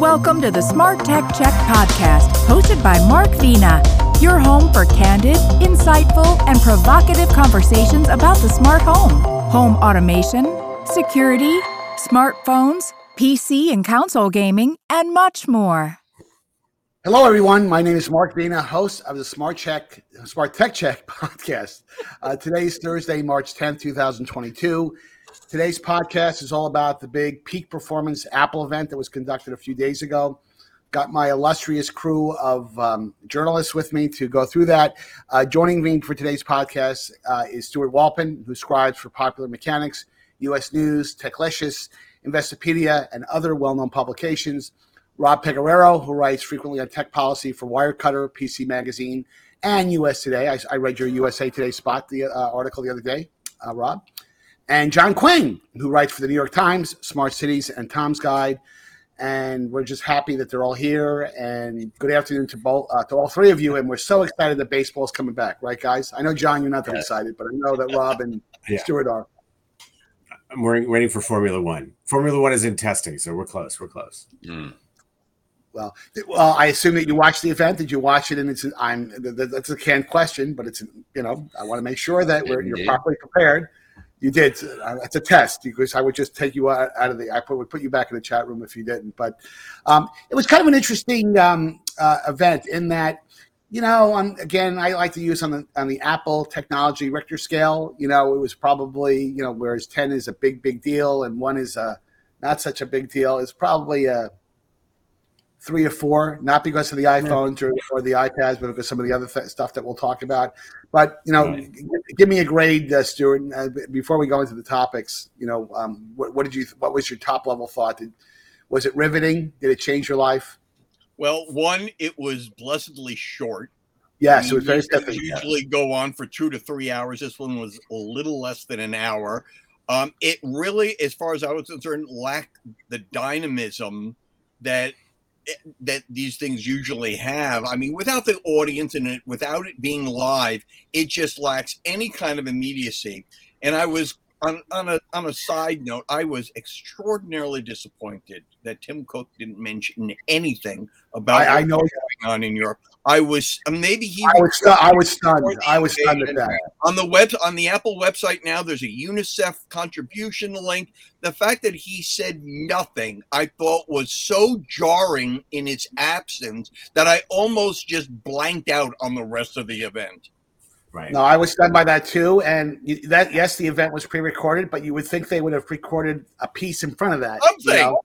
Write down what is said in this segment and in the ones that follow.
Welcome to the Smart Tech Check podcast, hosted by Mark Vena, your home for candid, insightful, and provocative conversations about the smart home, home automation, security, smartphones, PC and console gaming, and much more. Hello, everyone. My name is Mark Vena, host of the Smart Check, Smart Tech Check podcast. Uh, today is Thursday, March 10th, 2022. Today's podcast is all about the big peak performance Apple event that was conducted a few days ago. Got my illustrious crew of um, journalists with me to go through that. Uh, joining me for today's podcast uh, is Stewart Wolpin, who scribes for Popular Mechanics, U.S. News, Techlicious, Investopedia, and other well-known publications. Rob Pegoraro, who writes frequently on tech policy for Wirecutter, PC Magazine, and US Today. I, I read your USA Today spot, the uh, article the other day, uh, Rob and John Quain, who writes for the New York Times, Smart Cities, and Tom's Guide. And we're just happy that they're all here. And good afternoon to both uh, to all three of you. And we're so excited that baseball's coming back, right, guys? I know John, you're not that excited, but I know that Rob and yeah. Stuart are. I'm waiting for Formula One. Formula One is in testing, so we're close. We're close. Mm. Well, well, I assume that you watched the event. Did you watch it? And it's I'm that's a canned question, but it's you know I want to make sure that we're, you're properly prepared. You did. It's a test because I would just take you out, out of the. I would put you back in the chat room if you didn't. But um, it was kind of an interesting um, uh, event in that, you know, um, again, I like to use on the on the Apple technology Richter scale. You know, it was probably you know whereas ten is a big big deal and one is a not such a big deal. It's probably a three or four, not because of the iPhones or, or the iPads, but because some of the other th- stuff that we'll talk about. But you know, right. g- give me a grade, uh, Stuart, uh, before we go into the topics. You know, um, what, what, did you? What was your top level thought? Did, was it riveting? Did it change your life? Well, one, it was blessedly short. Yes, I mean, it was very different. Usually go on for two to three hours. This one was a little less than an hour. Um, it really, as far as I was concerned, lacked the dynamism that that these things usually have. I mean, without the audience and it, without it being live, it just lacks any kind of immediacy. And I was on, on a on a side note, I was extraordinarily disappointed that Tim Cook didn't mention anything about I, I know going on in Europe. I was uh, maybe he. I was, stu- I was stunned. I was stunned at that. On the web, on the Apple website now, there's a UNICEF contribution link. The fact that he said nothing, I thought was so jarring in its absence that I almost just blanked out on the rest of the event. Right. No, I was stunned by that too. And that yes, the event was pre-recorded, but you would think they would have recorded a piece in front of that. Something. You know?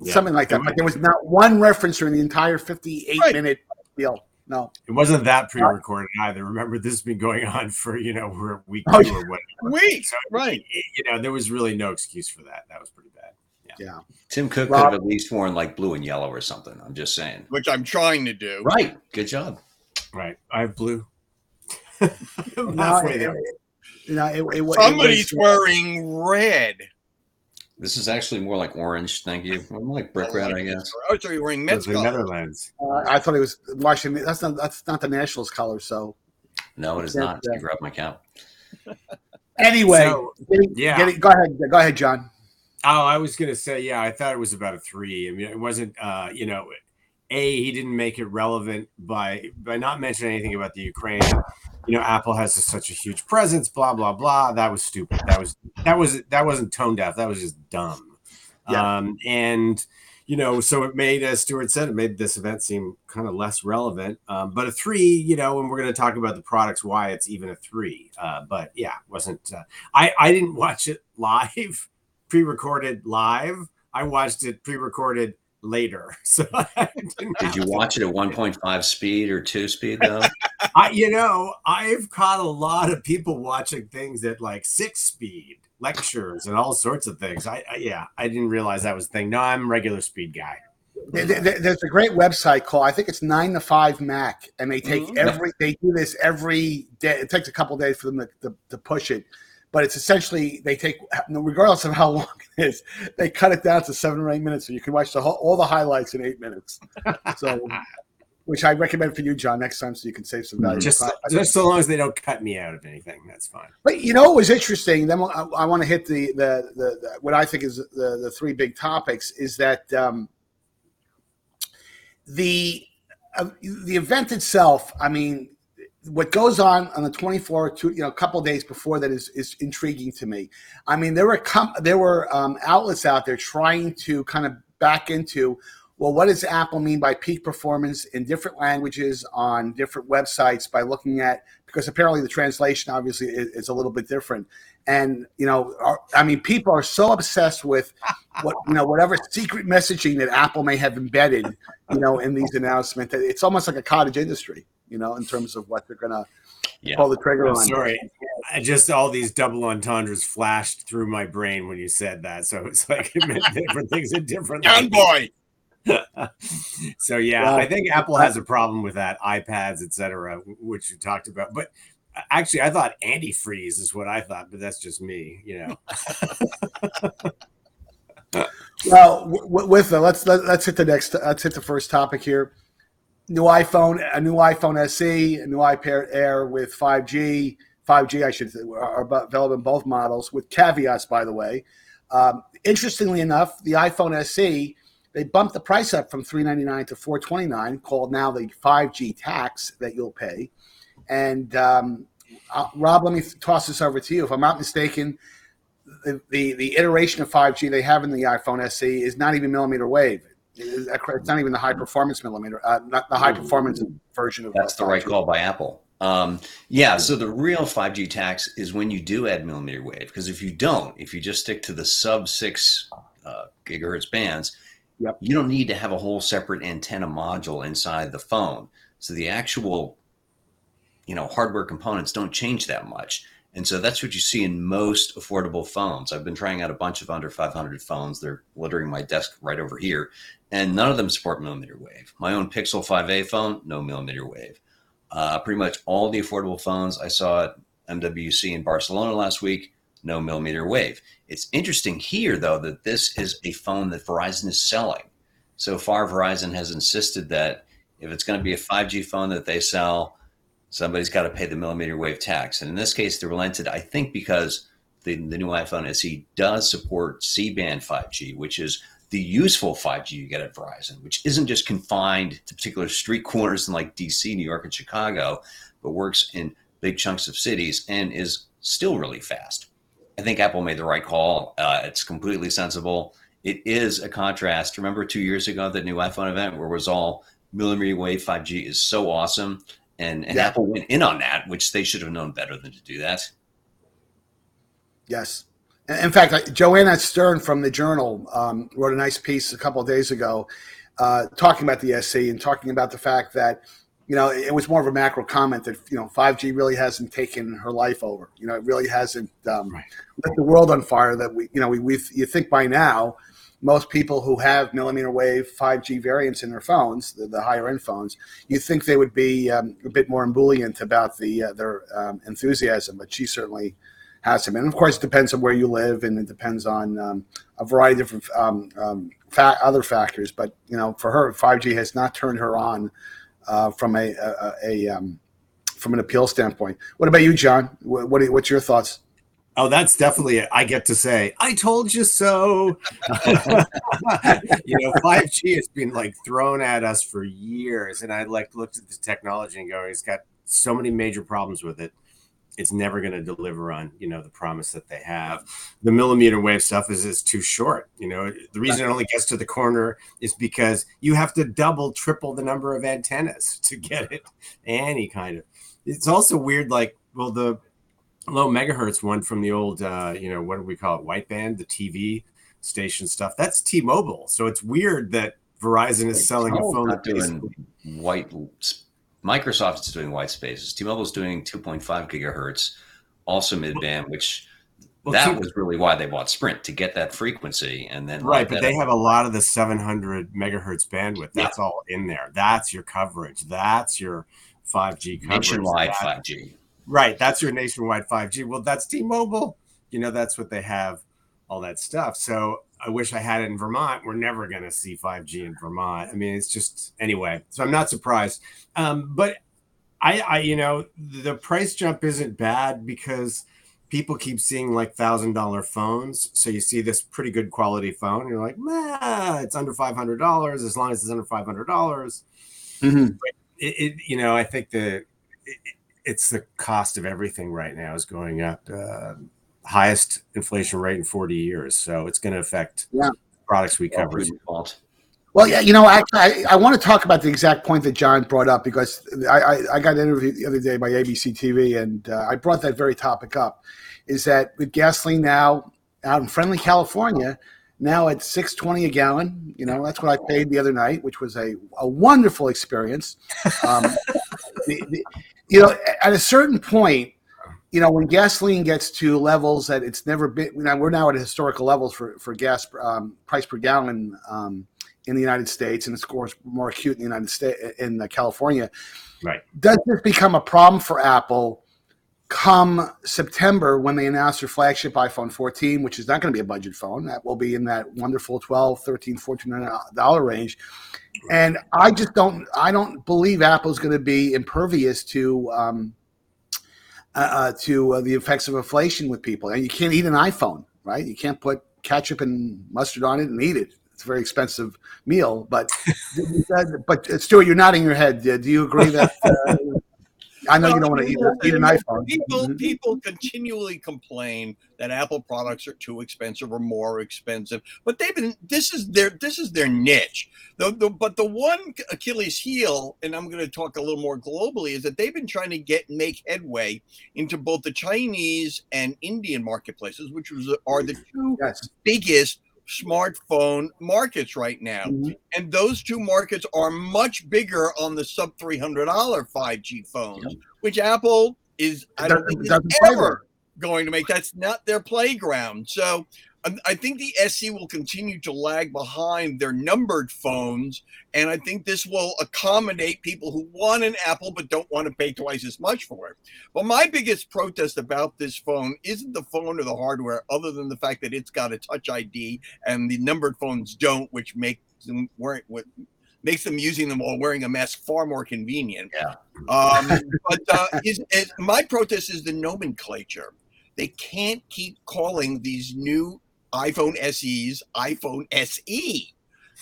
yeah. Something like that. But there was not one reference during the entire 58 right. minute deal. No, it wasn't that pre-recorded either. Remember, this has been going on for you know for a week oh, or whatever. Week, so, right? You know, there was really no excuse for that. That was pretty bad. Yeah. yeah. Tim Cook Rob, could have at least worn like blue and yellow or something. I'm just saying. Which I'm trying to do. Right. Good job. Right. I have blue. No, it, no, it, it, Somebody's wearing red. This is actually more like orange. Thank you. More like brick red, I guess. Oh, so you're wearing Mets colors. Netherlands. Uh, I thought it was Washington. That's not that's not the Nationals color. So no, it is not. Uh, you up my count. Anyway, so, getting, yeah. Getting, go ahead. Go ahead, John. Oh, I was gonna say, yeah, I thought it was about a three. I mean, it wasn't, uh, you know, a he didn't make it relevant by by not mentioning anything about the Ukraine. You know, Apple has a, such a huge presence. Blah blah blah. That was stupid. That was that was that wasn't tone deaf. That was just dumb. Yeah. Um, and you know, so it made, as Stuart said, it made this event seem kind of less relevant. Um, but a three, you know, and we're going to talk about the products, why it's even a three. Uh, but yeah, wasn't. Uh, I I didn't watch it live, pre-recorded live. I watched it pre-recorded later. So did you watch it at 1.5 speed or two speed though? I, you know, I've caught a lot of people watching things at like six speed lectures and all sorts of things. I, I yeah, I didn't realize that was a thing. No, I'm a regular speed guy. There's a great website called I think it's 9to5Mac, and they take mm-hmm. every they do this every day. It takes a couple days for them to, to, to push it, but it's essentially they take regardless of how long it is they cut it down to seven or eight minutes so you can watch the whole, all the highlights in eight minutes so which i recommend for you john next time so you can save some value. Just, just so long as they don't cut me out of anything that's fine. But you know it was interesting? Then i, I want to hit the, the, the, the what i think is the, the three big topics is that um, the uh, the event itself, I mean, what goes on on the 24 to you know a couple days before that is is intriguing to me. I mean, there were com- there were um, outlets out there trying to kind of back into well, what does Apple mean by peak performance in different languages on different websites by looking at because apparently the translation obviously is, is a little bit different. And you know, are, I mean, people are so obsessed with what you know, whatever secret messaging that Apple may have embedded, you know, in these announcements. That it's almost like a cottage industry, you know, in terms of what they're gonna yeah. pull the trigger I'm on. Sorry, I just all these double entendres flashed through my brain when you said that, so it's like it meant different things in different. Young boy. so yeah, well, I think Apple has a problem with that, iPads, etc., which you talked about. But actually, I thought antifreeze is what I thought, but that's just me, you know. well, with the, let's let, us let us hit the next. Let's hit the first topic here. New iPhone, a new iPhone SE, a new iPad Air with 5G. 5G, I should say, are available in both models with caveats, by the way. Um, interestingly enough, the iPhone SE they bumped the price up from 399 to 429 called now the 5G tax that you'll pay. And um, uh, Rob, let me toss this over to you. If I'm not mistaken, the, the, the iteration of 5G they have in the iPhone SE is not even millimeter wave. It's not even the high performance millimeter, uh, not the high performance version of. That's the right call by Apple. Um, yeah, so the real 5G tax is when you do add millimeter wave, because if you don't, if you just stick to the sub six uh, gigahertz bands, Yep. You don't need to have a whole separate antenna module inside the phone. So the actual, you know, hardware components don't change that much. And so that's what you see in most affordable phones. I've been trying out a bunch of under 500 phones. They're littering my desk right over here, and none of them support millimeter wave. My own Pixel 5a phone, no millimeter wave. Uh, pretty much all the affordable phones I saw at MWC in Barcelona last week, no millimeter wave. It's interesting here, though, that this is a phone that Verizon is selling. So far, Verizon has insisted that if it's going to be a 5G phone that they sell, somebody's got to pay the millimeter wave tax. And in this case, they relented, I think, because the, the new iPhone SE does support C band 5G, which is the useful 5G you get at Verizon, which isn't just confined to particular street corners in like DC, New York, and Chicago, but works in big chunks of cities and is still really fast. I think Apple made the right call. Uh, it's completely sensible. It is a contrast. Remember two years ago, the new iPhone event where it was all millimeter wave 5G is so awesome. And, and yeah. Apple went in on that, which they should have known better than to do that. Yes. In fact, Joanna Stern from the Journal um, wrote a nice piece a couple of days ago uh, talking about the SE and talking about the fact that you know, it was more of a macro comment that you know 5G really hasn't taken her life over. You know, it really hasn't um, right. lit the world on fire. That we, you know, we, we you think by now most people who have millimeter wave 5G variants in their phones, the, the higher end phones, you think they would be um, a bit more ebullient about the uh, their um, enthusiasm, but she certainly hasn't. And of course, it depends on where you live, and it depends on um, a variety of um, um, fa- other factors. But you know, for her, 5G has not turned her on uh, from a, a, a um, from an appeal standpoint. What about you, John? What, what what's your thoughts? Oh, that's definitely it. I get to say, I told you so. you know, 5G has been like thrown at us for years. And I like looked at the technology and go, it's got so many major problems with it it's never going to deliver on you know the promise that they have. The millimeter wave stuff is is too short you know? The reason it only gets to the corner is because you have to double triple the number of antennas to get it any kind of. It's also weird like well the low megahertz one from the old uh you know what do we call it white band the tv station stuff that's t-mobile. So it's weird that verizon is selling a phone that doing white Microsoft is doing white spaces. T-Mobile is doing 2.5 gigahertz, also mid-band, which well, that was really why they bought Sprint to get that frequency, and then right. But they up. have a lot of the 700 megahertz bandwidth. That's yeah. all in there. That's your coverage. That's your 5G coverage. Nationwide that, 5G. Right. That's your nationwide 5G. Well, that's T-Mobile. You know, that's what they have. All that stuff. So I wish I had it in Vermont. We're never going to see 5G in Vermont. I mean, it's just anyway. So I'm not surprised. Um, but I, I, you know, the price jump isn't bad because people keep seeing like thousand dollar phones. So you see this pretty good quality phone, you're like, nah, it's under five hundred dollars. As long as it's under five hundred dollars, mm-hmm. it, it, you know, I think the it, it's the cost of everything right now is going up. Uh, highest inflation rate in 40 years. So it's going to affect yeah. products we cover. Well, yeah, you know, I, I, I, want to talk about the exact point that John brought up because I, I, I got interviewed the other day by ABC TV and uh, I brought that very topic up. Is that with gasoline now out in friendly California, now at six twenty a gallon, you know that's what I paid the other night, which was a, a wonderful experience. Um, the, the, you know, at a certain point, you know, when gasoline gets to levels that it's never been, know, we're now at historical levels for for gas um, price per gallon um, in the United States, and it's of course more acute in the United States in uh, California. Right? Does this become a problem for Apple come September when they announce their flagship iPhone 14, which is not going to be a budget phone? That will be in that wonderful 12, 13, 14 dollar range. And I just don't, I don't believe Apple's going to be impervious to. Um, uh, uh, to uh, the effects of inflation with people. And you can't eat an iPhone, right? You can't put ketchup and mustard on it and eat it. It's a very expensive meal. But but uh, Stuart, you're nodding your head. Do you agree that? I know you don't want to eat, eat an iPhone. People mm-hmm. people continually complain that Apple products are too expensive or more expensive, but they've been this is their this is their niche. The, the, but the one Achilles heel, and I'm going to talk a little more globally, is that they've been trying to get make headway into both the Chinese and Indian marketplaces, which was, are the two yes. biggest smartphone markets right now. Mm-hmm. And those two markets are much bigger on the sub $300 5G phones, which Apple is, I don't think, is ever going to make. That's not their playground. So I think the SE will continue to lag behind their numbered phones, and I think this will accommodate people who want an Apple but don't want to pay twice as much for it. But my biggest protest about this phone isn't the phone or the hardware, other than the fact that it's got a Touch ID and the numbered phones don't, which makes them work with makes them using them while wearing a mask far more convenient. Yeah. Um, but uh, is, is, my protest is the nomenclature. They can't keep calling these new iPhone SEs iPhone SE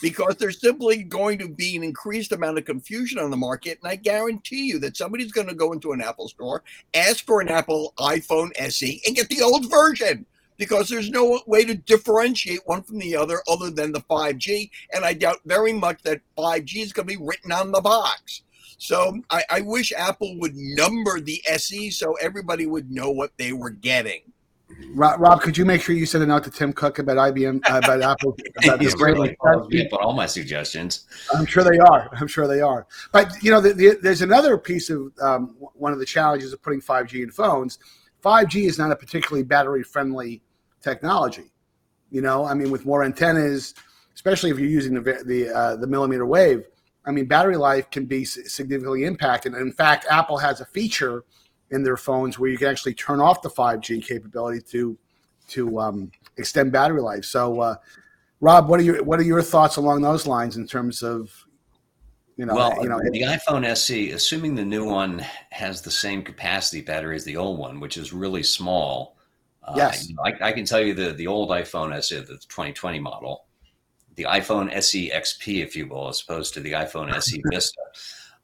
because there's simply going to be an increased amount of confusion on the market. And I guarantee you that somebody's going to go into an Apple store, ask for an Apple iPhone SE, and get the old version because there's no way to differentiate one from the other other than the 5G. And I doubt very much that 5G is going to be written on the box. So I, I wish Apple would number the SE so everybody would know what they were getting. Rob, Rob, could you make sure you send a note to Tim Cook about IBM, uh, about Apple? About He's greatly me up on all my suggestions. I'm sure they are. I'm sure they are. But you know, the, the, there's another piece of um, one of the challenges of putting 5G in phones. 5G is not a particularly battery-friendly technology. You know, I mean, with more antennas, especially if you're using the the uh, the millimeter wave, I mean, battery life can be significantly impacted. And in fact, Apple has a feature in their phones where you can actually turn off the 5G capability to to um, extend battery life. So, uh, Rob, what are your what are your thoughts along those lines in terms of you know, well, you know, the iPhone SE, assuming the new one has the same capacity battery as the old one, which is really small. Uh, yes, you know, I, I, can tell you the the old iPhone SE, the 2020 model, the iPhone SE XP, if you will, as opposed to the iPhone SE Vista,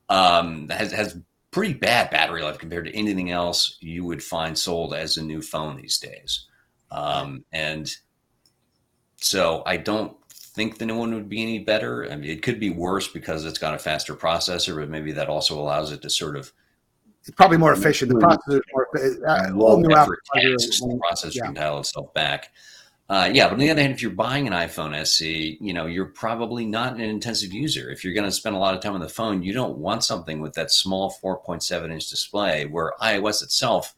um, has has pretty bad battery life compared to anything else you would find sold as a new phone these days. Um, and so I don't think the new one would be any better. I mean, it could be worse because it's got a faster processor, but maybe that also allows it to sort of. It's probably more efficient. The processor, more, uh, all new tasks, the processor yeah. can dial itself back. Uh, yeah, but on the other hand, if you're buying an iPhone SE, you know you're probably not an intensive user. If you're going to spend a lot of time on the phone, you don't want something with that small 4.7 inch display where iOS itself,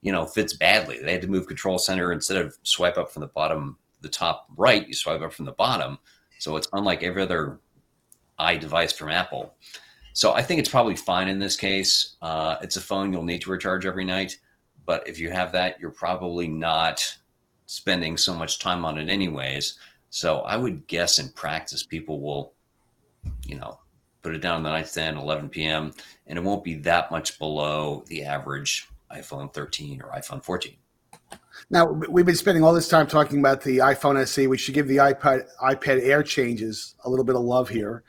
you know, fits badly. They had to move Control Center instead of swipe up from the bottom, the top right, you swipe up from the bottom. So it's unlike every other i device from Apple. So I think it's probably fine in this case. Uh, it's a phone you'll need to recharge every night, but if you have that, you're probably not spending so much time on it anyways. So I would guess in practice, people will, you know, put it down the nightstand 11 p.m. and it won't be that much below the average iPhone 13 or iPhone 14. Now we've been spending all this time talking about the iPhone SE. We should give the iPad iPad Air changes a little bit of love here.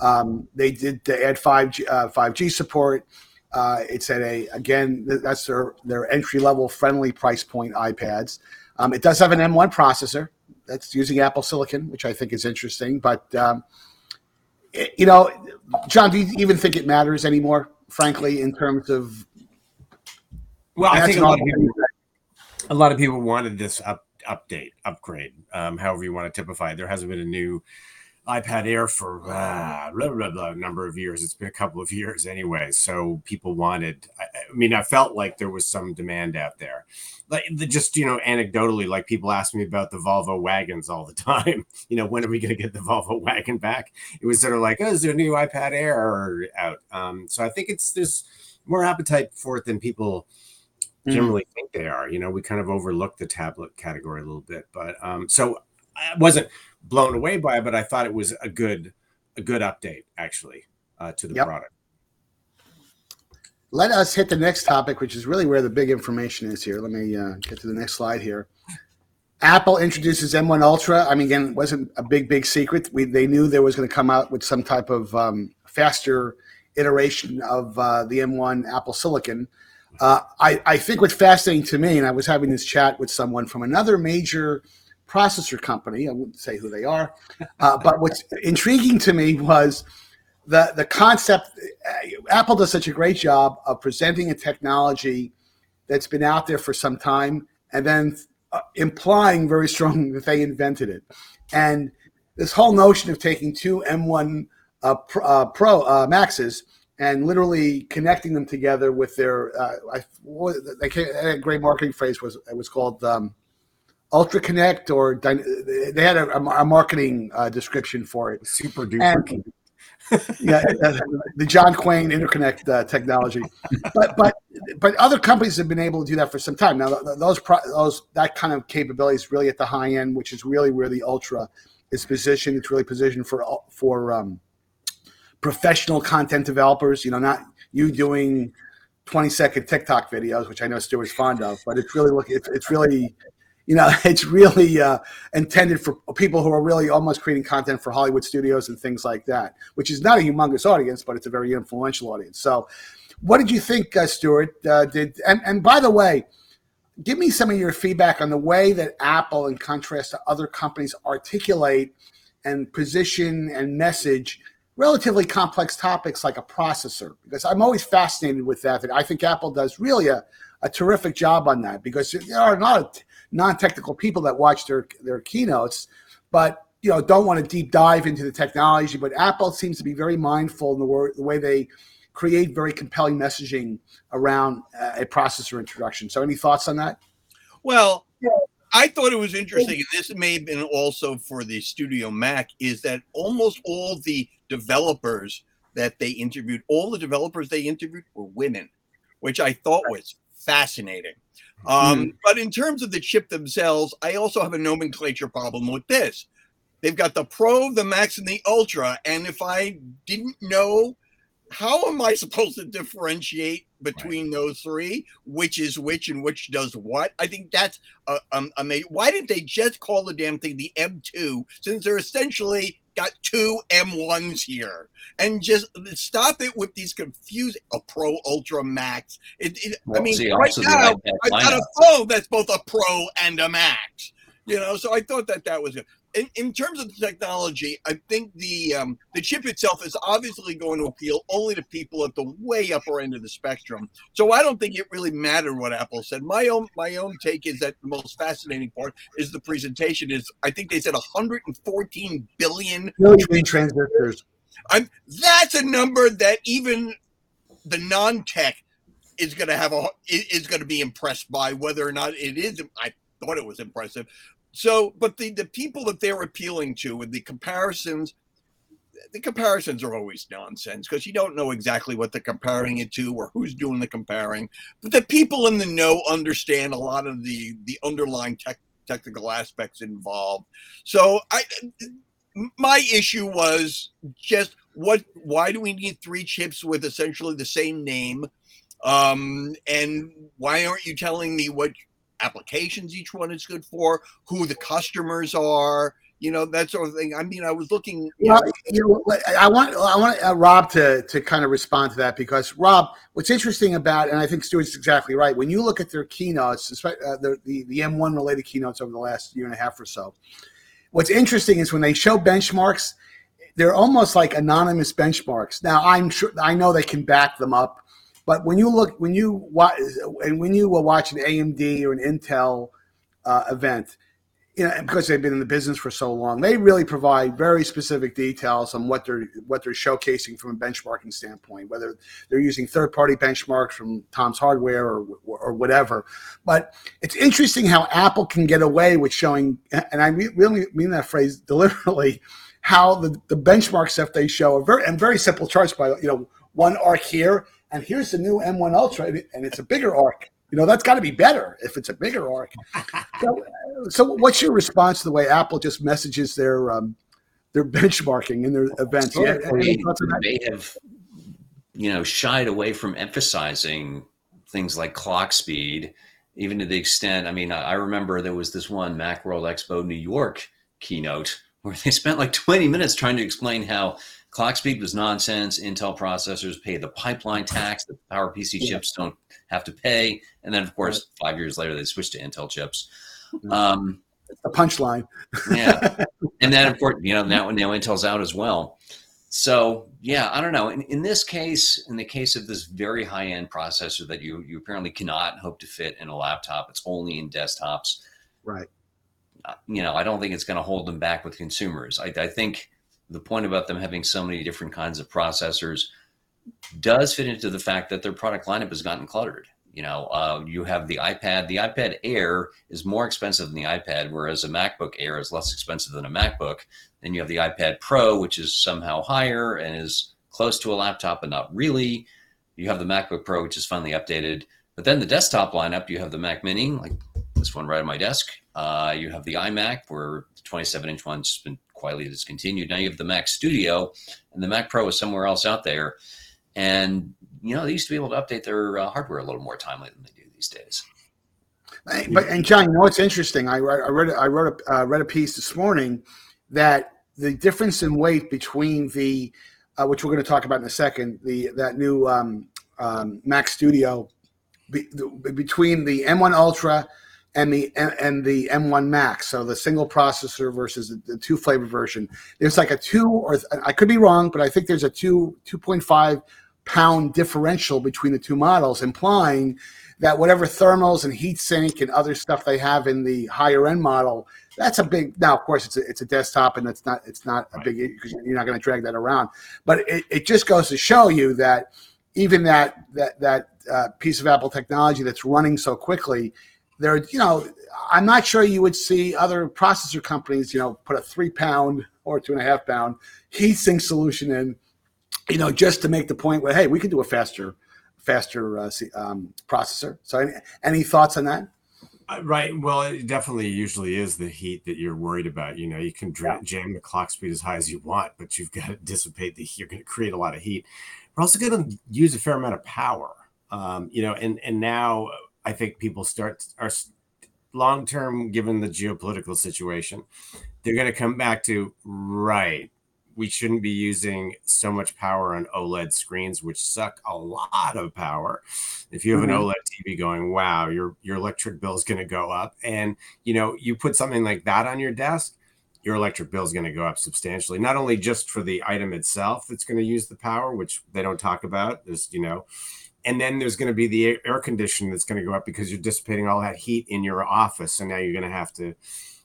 Um, they did they add five uh, five G support. Uh, it's at a again that's their their entry level friendly price point iPads. Um, it does have an M1 processor that's using Apple Silicon, which I think is interesting. But um, it, you know, John, do you even think it matters anymore? Frankly, in terms of well, I think a lot, people, a lot, of people, wanted this up, update, upgrade, um, however you want to typify it. There hasn't been a new iPad Air for uh, blah, blah, blah, number of years. It's been a couple of years anyway. So people wanted, I, I mean, I felt like there was some demand out there. Like the, just, you know, anecdotally, like people ask me about the Volvo wagons all the time. You know, when are we going to get the Volvo wagon back? It was sort of like, oh, is there a new iPad Air out? Um, so I think it's, there's more appetite for it than people mm. generally think they are. You know, we kind of overlook the tablet category a little bit. But um, so I wasn't blown away by it, but I thought it was a good a good update actually uh, to the yep. product. Let us hit the next topic, which is really where the big information is here. Let me uh, get to the next slide here. Apple introduces M1 Ultra. I mean, again, it wasn't a big, big secret. We, they knew there was going to come out with some type of um, faster iteration of uh, the M1 Apple Silicon. Uh, I, I think what's fascinating to me, and I was having this chat with someone from another major – processor company. I wouldn't say who they are, uh, but what's intriguing to me was the the concept. Uh, Apple does such a great job of presenting a technology that's been out there for some time, and then uh, implying very strongly that they invented it. And this whole notion of taking two M1 uh, Pro, uh, Pro uh, Maxes and literally connecting them together with their, I, they a great marketing phrase was it was called. Um, Ultra Connect, or they had a, a marketing uh, description for it. Super duper. And, yeah, uh, the John Quain interconnect uh, technology, but but but other companies have been able to do that for some time now. Those those that kind of capability is really at the high end, which is really where the Ultra is positioned. It's really positioned for for um, professional content developers. You know, not you doing 20 second TikTok videos, which I know Stuart's fond of, but it's really look it's, it's really you know, it's really uh, intended for people who are really almost creating content for Hollywood studios and things like that, which is not a humongous audience, but it's a very influential audience. So, what did you think, uh, Stuart? Uh, did and, and by the way, give me some of your feedback on the way that Apple, in contrast to other companies, articulate and position and message relatively complex topics like a processor, because I'm always fascinated with that. That I think Apple does really a, a terrific job on that because there are not non-technical people that watch their their keynotes, but you know don't want to deep dive into the technology. But Apple seems to be very mindful in the, wor- the way they create very compelling messaging around uh, a processor introduction. So, any thoughts on that? Well, I thought it was interesting, and this may have been also for the Studio Mac, is that almost all the developers that they interviewed, all the developers they interviewed were women, which I thought was fascinating. Um, mm. But in terms of the chip themselves, I also have a nomenclature problem with this. They've got the Pro, the Max, and the Ultra. And if I didn't know, how am I supposed to differentiate between right. those three? Which is which and which does what? I think that's uh, um, amazing. Why didn't they just call the damn thing the M2 since they're essentially got two M1s here and just stop it with these confusing a Pro Ultra Max. It, it, well, I mean, see, right now I've got a phone that's both a Pro and a Max. You know, so I thought that that was good. In, in terms of the technology, I think the um, the chip itself is obviously going to appeal only to people at the way upper end of the spectrum. So I don't think it really mattered what Apple said. My own my own take is that the most fascinating part is the presentation. Is I think they said 114 billion billion transistors. I'm, that's a number that even the non-tech is going to have a is going to be impressed by whether or not it is. I thought it was impressive. So, but the the people that they're appealing to and the comparisons, the comparisons are always nonsense because you don't know exactly what they're comparing it to or who's doing the comparing. But the people in the know understand a lot of the the underlying tech technical aspects involved. So I my issue was just what why do we need three chips with essentially the same name um and why aren't you telling me what applications each one is good for, who the customers are, you know that sort of thing. I mean, I was looking. You well, know, you know, I want I want uh, Rob to to kind of respond to that because Rob, what's interesting about, and I think Stuart's exactly right. When you look at their keynotes, uh, the, the the M1 related keynotes over the last year and a half or so, what's interesting is when they show benchmarks, they're almost like anonymous benchmarks. Now, I'm sure I know they can back them up, but when you look when you watch and when you will watch an AMD or an Intel uh, event you know, because they've been in the business for so long, they really provide very specific details on what they're what they're showcasing from a benchmarking standpoint, whether they're using third party benchmarks from Tom's Hardware or or whatever. But it's interesting how Apple can get away with showing, and I really mean that phrase deliberately, how the, the benchmark stuff they show are very and very simple charts by you know one arc here, and here's the new M1 Ultra, and it's a bigger arc you know, that's got to be better if it's a bigger arc. so, so, what's your response to the way Apple just messages their um, their benchmarking in their events? Yeah, they, they have, you know, shied away from emphasizing things like clock speed, even to the extent. I mean, I remember there was this one Macworld Expo New York keynote where they spent like 20 minutes trying to explain how clock speed was nonsense. Intel processors pay the pipeline tax that PowerPC yeah. chips don't have to pay. And then, of course, five years later, they switched to Intel chips. Um, a punchline. yeah. And then, of course, you know, now, now Intel's out as well. So, yeah, I don't know. In, in this case, in the case of this very high end processor that you, you apparently cannot hope to fit in a laptop, it's only in desktops. Right. Uh, you know, I don't think it's going to hold them back with consumers. I, I think the point about them having so many different kinds of processors does fit into the fact that their product lineup has gotten cluttered. You know, uh, you have the iPad. The iPad Air is more expensive than the iPad, whereas a MacBook Air is less expensive than a MacBook. Then you have the iPad Pro, which is somehow higher and is close to a laptop, but not really. You have the MacBook Pro, which is finally updated. But then the desktop lineup, you have the Mac Mini, like this one right on my desk. Uh, you have the iMac, where the 27 inch one's been quietly discontinued. Now you have the Mac Studio, and the Mac Pro is somewhere else out there. And you know, they used to be able to update their uh, hardware a little more timely than they do these days. But and John, you know what's interesting? I, I read I wrote a, uh, read a piece this morning that the difference in weight between the uh, which we're going to talk about in a second the that new um, um, Mac Studio be, the, between the M1 Ultra and the and the M1 Max, so the single processor versus the, two flavor version. There's like a two or I could be wrong, but I think there's a two two point five pound differential between the two models, implying that whatever thermals and heat sink and other stuff they have in the higher end model, that's a big. Now, of course, it's a, it's a desktop and it's not it's not a big because you're not going to drag that around. But it, it just goes to show you that even that that that uh, piece of Apple technology that's running so quickly, there, you know, I'm not sure you would see other processor companies, you know, put a three pound or two and a half pound heat sink solution in you know, just to make the point where, hey, we can do a faster, faster uh, um, processor. So, any, any thoughts on that? Uh, right. Well, it definitely usually is the heat that you're worried about. You know, you can dra- jam the clock speed as high as you want, but you've got to dissipate the. You're going to create a lot of heat. We're also going to use a fair amount of power. Um, you know, and and now I think people start are long term, given the geopolitical situation, they're going to come back to right we shouldn't be using so much power on OLED screens, which suck a lot of power. If you have mm-hmm. an OLED TV going, wow, your your electric bill is going to go up, and you know you put something like that on your desk, your electric bill is going to go up substantially. Not only just for the item itself that's going to use the power, which they don't talk about. There's you know, and then there's going to be the air conditioning that's going to go up because you're dissipating all that heat in your office, and now you're going to have to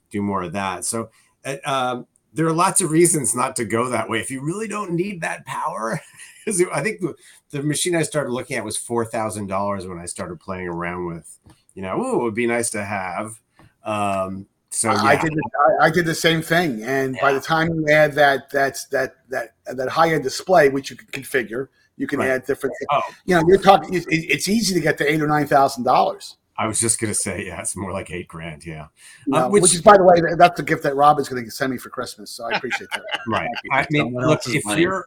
do more of that. So. Uh, um, there are lots of reasons not to go that way. If you really don't need that power, I think the, the machine I started looking at was four thousand dollars when I started playing around with. You know, oh, it would be nice to have. Um, so yeah. I did the, I, did the same thing, and yeah. by the time you add that that's that that that high end display, which you can configure, you can right. add different. Oh. You know, you're talking. It's easy to get to eight or nine thousand dollars. I was just going to say, yeah, it's more like eight grand. Yeah. uh, which, which, is, by the way, that's the gift that Rob is going to send me for Christmas. So I appreciate that. right. I mean, look, if you're,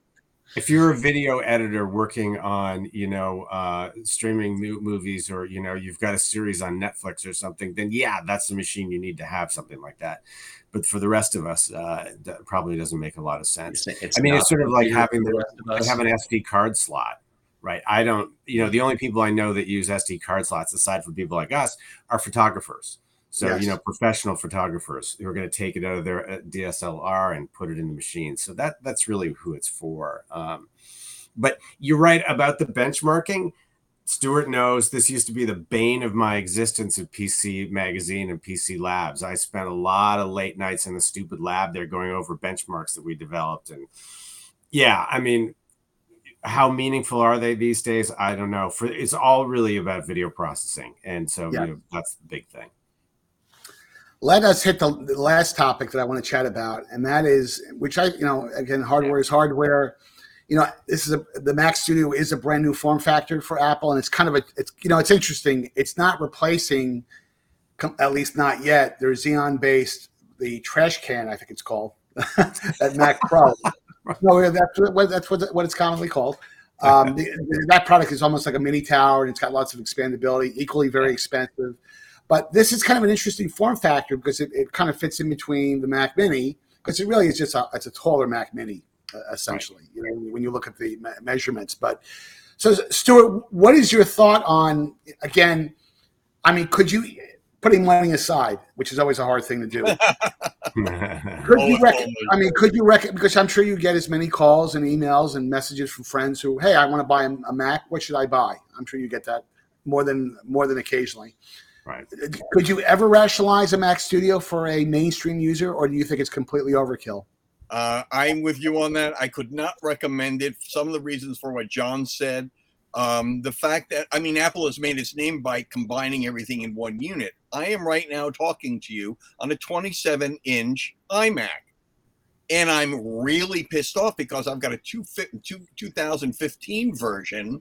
if you're a video editor working on you know uh, streaming new movies or you know you've got a series on netflix or something then yeah that's the machine you need to have something like that but for the rest of us uh, that probably doesn't make a lot of sense it's, i mean it's sort of like having the, like have an sd card slot right i don't you know the only people i know that use sd card slots aside from people like us are photographers so yes. you know, professional photographers who are going to take it out of their uh, DSLR and put it in the machine. So that that's really who it's for. Um, but you're right about the benchmarking. Stuart knows this used to be the bane of my existence at PC Magazine and PC Labs. I spent a lot of late nights in the stupid lab there going over benchmarks that we developed. And yeah, I mean, how meaningful are they these days? I don't know. For it's all really about video processing, and so yeah. you know, that's the big thing let us hit the, the, last topic that I want to chat about, and that is, which I, you know, again, hardware is hardware. You know, this is a the Mac Studio is a brand new form factor for Apple, and it's kind of a, it's you know, it's interesting. It's not replacing, at least not yet, their Xeon based the trash can, I think it's called, that Mac Pro. no, that's what that's what, it's commonly called. Um, the, that product is almost like a mini tower, and it's got lots of expandability, equally very expensive. But this is kind of an interesting form factor because it, it kind of fits in between the Mac Mini because it really is just a it's a taller Mac Mini essentially. Right. You know when you look at the me- measurements. But so Stuart, what is your thought on again? I mean, could you putting money aside, which is always a hard thing to do? could you rec- I mean, could you reckon? Because I'm sure you get as many calls and emails and messages from friends who, hey, I want to buy a, a Mac. What should I buy? I'm sure you get that more than more than occasionally. Right. Could you ever rationalize a Mac Studio for a mainstream user, or do you think it's completely overkill? Uh, I'm with you on that. I could not recommend it. Some of the reasons for what John said. Um, the fact that, I mean, Apple has made its name by combining everything in one unit. I am right now talking to you on a 27 inch iMac. And I'm really pissed off because I've got a two, two, 2015 version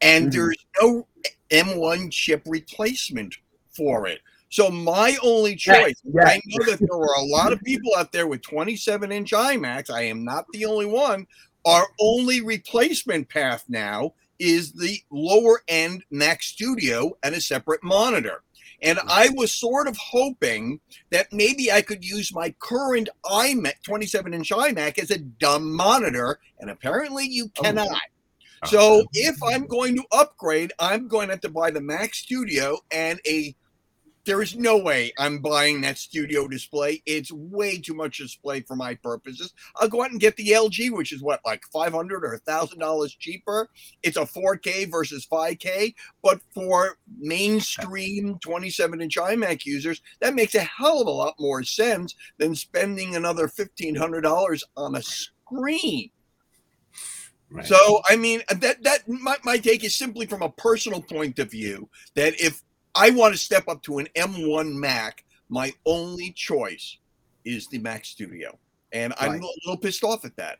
and mm-hmm. there's no M1 chip replacement for it. So my only choice, yes, yes. I know that there are a lot of people out there with 27 inch iMacs. I am not the only one. Our only replacement path now is the lower end Mac Studio and a separate monitor. And mm. I was sort of hoping that maybe I could use my current iMac, 27 inch iMac, as a dumb monitor. And apparently you oh. cannot. Oh. So if I'm going to upgrade, I'm going to have to buy the Mac Studio and a there is no way I'm buying that studio display. It's way too much display for my purposes. I'll go out and get the LG, which is what, like 500 or $1,000 cheaper. It's a 4K versus 5K. But for mainstream 27 inch iMac users, that makes a hell of a lot more sense than spending another $1,500 on a screen. Right. So I mean that that my, my take is simply from a personal point of view that if I want to step up to an M1 Mac. My only choice is the Mac Studio, and right. I'm a little pissed off at that.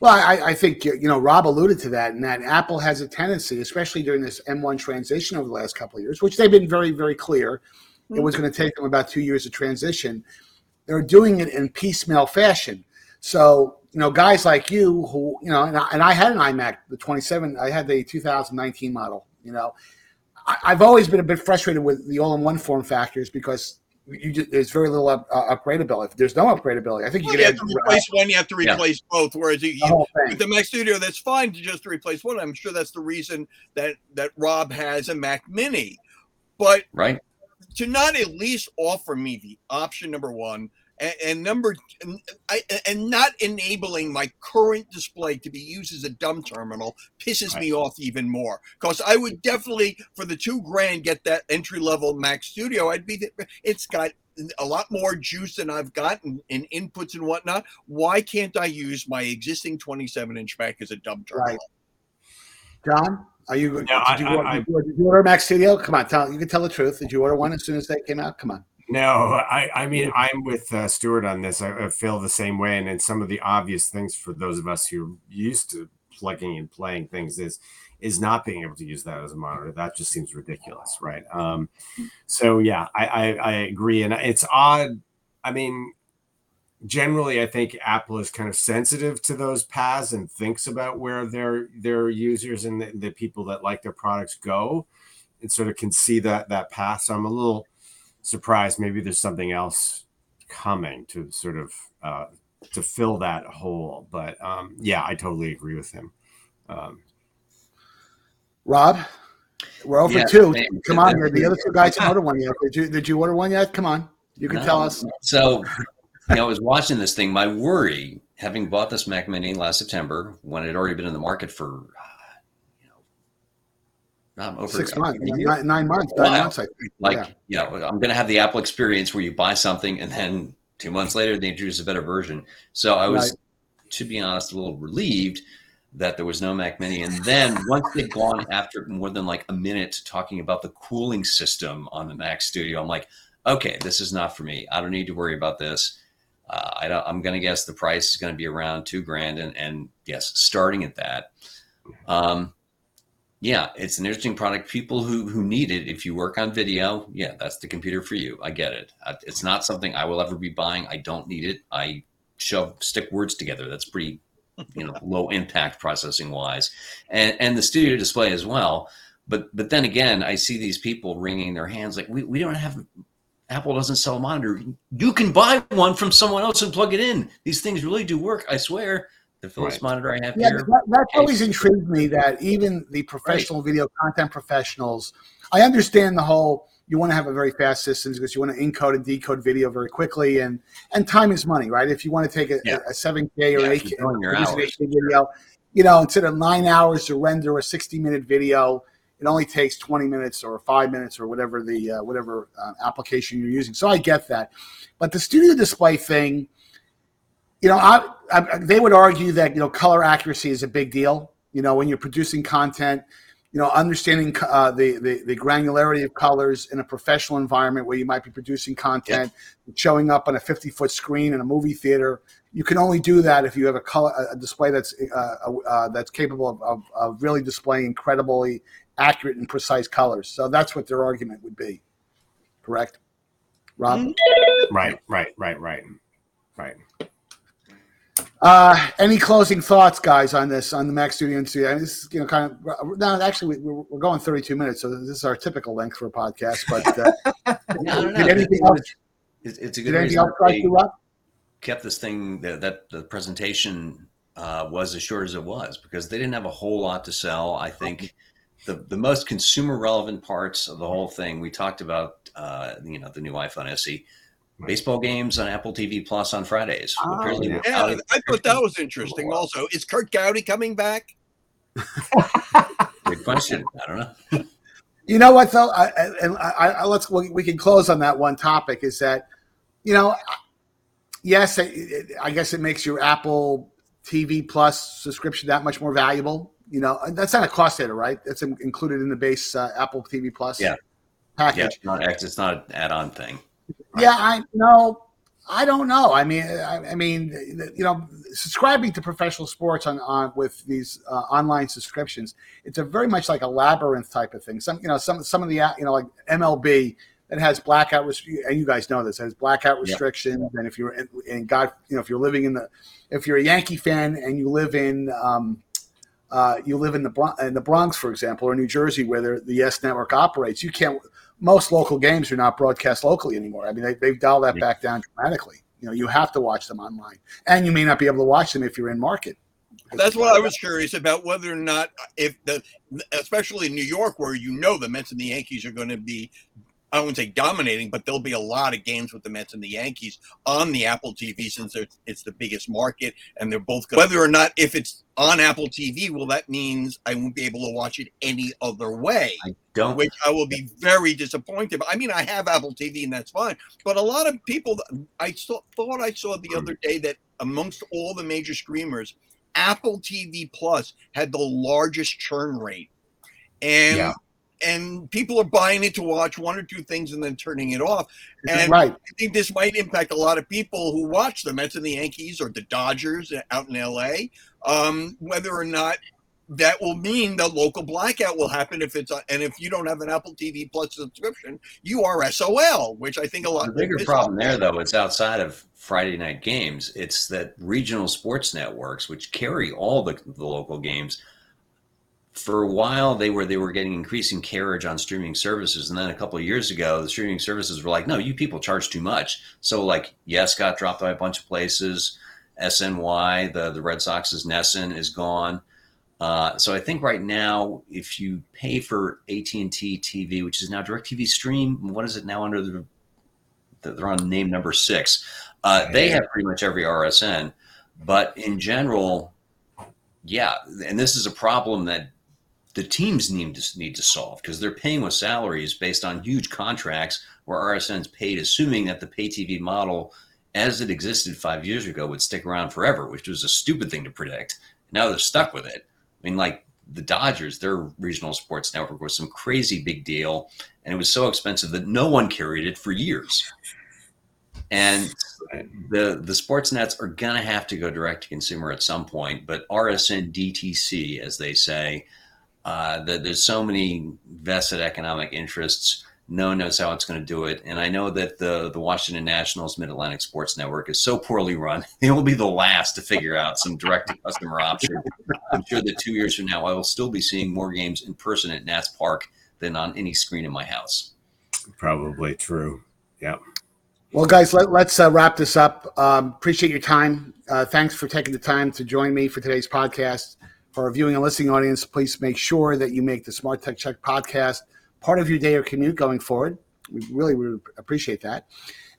Well, I, I, think you know Rob alluded to that, and that Apple has a tendency, especially during this M1 transition over the last couple of years, which they've been very, very clear. Mm-hmm. It was going to take them about two years of transition. They're doing it in piecemeal fashion. So you know, guys like you who you know, and I, and I had an iMac, the 27. I had the 2019 model. You know, I've always been a bit frustrated with the all-in-one form factors because you just, there's very little up, uh, upgradability. There's no upgradability. I think well, you, you have to replace one. You have to replace yeah. both. Whereas you, you, with the Mac Studio, that's fine to just replace one. I'm sure that's the reason that that Rob has a Mac Mini. But right to not at least offer me the option number one and, and number and, I, and not enabling my current display to be used as a dumb terminal pisses right. me off even more because I would definitely for the two grand get that entry level Mac Studio. I'd be it's got a lot more juice than I've gotten in inputs and whatnot. Why can't I use my existing 27 inch Mac as a dumb terminal? Right. John, are you? did, you order, I, did, you order, Mac Studio? Come on, tell you can tell the truth. Did you order one as soon as they came out? Come on. No, I, I mean, I'm with uh, Stuart on this. I, I, feel the same way. And then some of the obvious things for those of us who are used to plugging and playing things is is not being able to use that as a monitor. That just seems ridiculous, right? Um, so yeah, I, I, I agree, and it's odd. I mean, generally, I think Apple is kind of sensitive to those paths and thinks about where their their users and the, the people that like their products go, and sort of can see that that path. So I'm a little surprised. Maybe there's something else coming to sort of uh, to fill that hole. But um, yeah, I totally agree with him. Um, Rob, we're over Yeah, two. man. Come on, here. The other two guys haven't ordered one yet. Did you? Did you order one yet? Come on, you can No. tell us. So, you know, I was watching this thing. My worry, having bought this Mac Mini last September, when it had already been in the market for, uh, you know, um, over Six months, nine, nine months, nine months. I think. Like, Yeah. you know, I'm going to have the Apple experience where you buy something and then two months later they introduce a better version. So I was, to be honest, a little relieved that there was no Mac Mini. And then once they'd gone after more than like a minute talking about the cooling system on the Mac Studio, I'm like, okay, this is not for me. I don't need to worry about this. Uh, I I'm going to guess the price is going to be around two grand, and, and yes, starting at that. Um, yeah, it's an interesting product. People who who need it, if you work on video, yeah, that's the computer for you. I get it. Uh, It's not something I will ever be buying. I don't need it. I shove stick words together. That's pretty, you know, low impact processing wise, and and the studio display as well. But but then again, I see these people wringing their hands like we, we don't have Apple doesn't sell a monitor. You can buy one from someone else and plug it in. These things really do work. I swear. The Philips Right. monitor I have Yeah, here. that, that's always intrigued me that even the professional video content professionals, I understand the whole you want to have a very fast system because you want to encode and decode video very quickly and and time is money, right? If you want to take a, Yeah. a 7K or Yeah, 8K, you're doing your produce an 8K video, you know, instead of nine hours to render a 60 minute video, it only takes 20 minutes or five minutes or whatever the uh, whatever uh, application you're using. So I get that, but the studio display thing you know, I, I, they would argue that you know color accuracy is a big deal. You know, when you're producing content, you know, understanding uh, the, the the granularity of colors in a professional environment where you might be producing content, showing up on a 50 foot screen in a movie theater. You can only do that if you have a color a display that's uh, uh, that's capable of, of, of really displaying incredibly accurate and precise colors. So that's what their argument would be. Correct, Rob? Mhm. right, right, right, right, right. Uh, any closing thoughts, guys, on this on the Mac Studio and Studio? I mean, this is you know kind of no, actually we, we're, we're going 32 minutes, so this is our typical length for a podcast. But uh, Yeah, I don't did anything It- else? It's, it's a Did good anything reason else that strike they you up? kept this thing that, that the presentation uh, was as short as it was because they didn't have a whole lot to sell. I think the the most consumer relevant parts of the whole thing we talked about, uh, you know, the new iPhone SE, baseball games on Apple TV Plus on Fridays. Oh, Apparently yeah. Yeah, I thought that was interesting. Also, is Curt Gowdy coming back? Good question. I don't know. You know what though, I, I- and I, I, let's we, we can close on that one topic. Is that you know, yes, it, it, I guess it makes your Apple TV Plus subscription that much more valuable. You know, and that's not a cost center, right? That's included in the base uh, Apple TV Plus Yeah. package. Yeah, it's not it's not an add-on thing. Yeah, I know. I don't know. I mean, I, I mean, you know, subscribing to professional sports on, on with these uh, online subscriptions, it's a very much like a labyrinth type of thing. Some, you know, some some of the you know like MLB that has blackout, and you guys know this has blackout restrictions. And if you're in, in God, you know, if you're living in the, if you're a Yankee fan and you live in. Um, uh, you live in the Bron- in the Bronx, for example, or New Jersey, where the the Yes Network operates. You can't. Most local games are not broadcast locally anymore. I mean, they, they've dialed that Yeah. back down dramatically. You know, you have to watch them online, and you may not be able to watch them if you're in market. That's what I was curious about whether or not if the especially in New York where you know the Mets and the Yankees are going to be I wouldn't say dominating, but there'll be a lot of games with the Mets and the Yankees on the Apple TV since it's, it's the biggest market and they're both good. Whether or not if it's on Apple TV, well, that means I won't be able to watch it any other way, I don't which I will be very disappointed. I mean, I have Apple TV and that's fine, but a lot of people, I saw, thought I saw the other day that amongst all the major streamers, Apple TV Plus had the largest churn rate. And Yeah. And people are buying it to watch one or two things and then turning it off. And right. I think this might impact a lot of people who watch the Mets and the Yankees or the Dodgers out in LA. Um, whether or not that will mean the local blackout will happen if it's a, and if you don't have an Apple TV Plus subscription, you are SOL, which I think a lot. The bigger problem there, though, it's outside of Friday night games. It's that regional sports networks, which carry all the, the local games, for a while they were they were getting increasing carriage on streaming services, and then a couple of years ago, the streaming services were like, "No, you people charge too much." So, like, yes, got dropped by a bunch of places. SNY, the the Red Sox's NESN is gone. Uh, so I think right now, if you pay for AT and T TV, which is now DirecTV Stream, what is it now under the? They're on name number six. Uh, they have pretty much every RSN, but in general, yeah, and this is a problem that the teams need to need to solve because they're paying with salaries based on huge contracts where RSN's paid, assuming that the pay TV model, as it existed five years ago, would stick around forever, which was a stupid thing to predict. Now they're stuck with it. I mean, like the Dodgers, their regional sports network was some crazy big deal, and it was so expensive that no one carried it for years. And the the sports nets are gonna have to go direct to consumer at some point, but RSN DTC, as they say, uh, that there's so many vested economic interests. No one knows how it's going to do it, and I know that the the Washington Nationals Mid Atlantic Sports Network is so poorly run. They will be the last to figure out some direct to customer option. I'm sure that two years from now, I will still be seeing more games in person at Nats Park than on any screen in my house. Probably true. Yeah. Well, guys, let, us uh, wrap this up. Um, appreciate your time. Uh, thanks for taking the time to join me for today's podcast. For our viewing and listening audience, please make sure that you make the Smart Tech Check podcast part of your day or commute going forward. We really would appreciate that.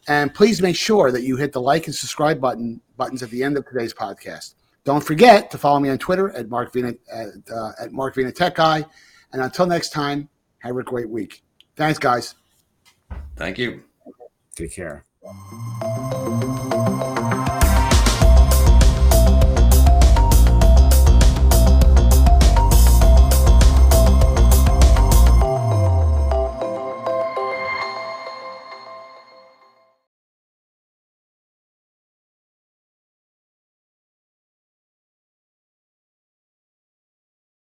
And please make sure that you hit the like and subscribe button buttons at the end of today's podcast. Don't forget to follow me on Twitter at Mark Vena at, uh, at Mark Vena Tech Guy. And until next time, have a great week. Thanks, guys. Thank you. Take care.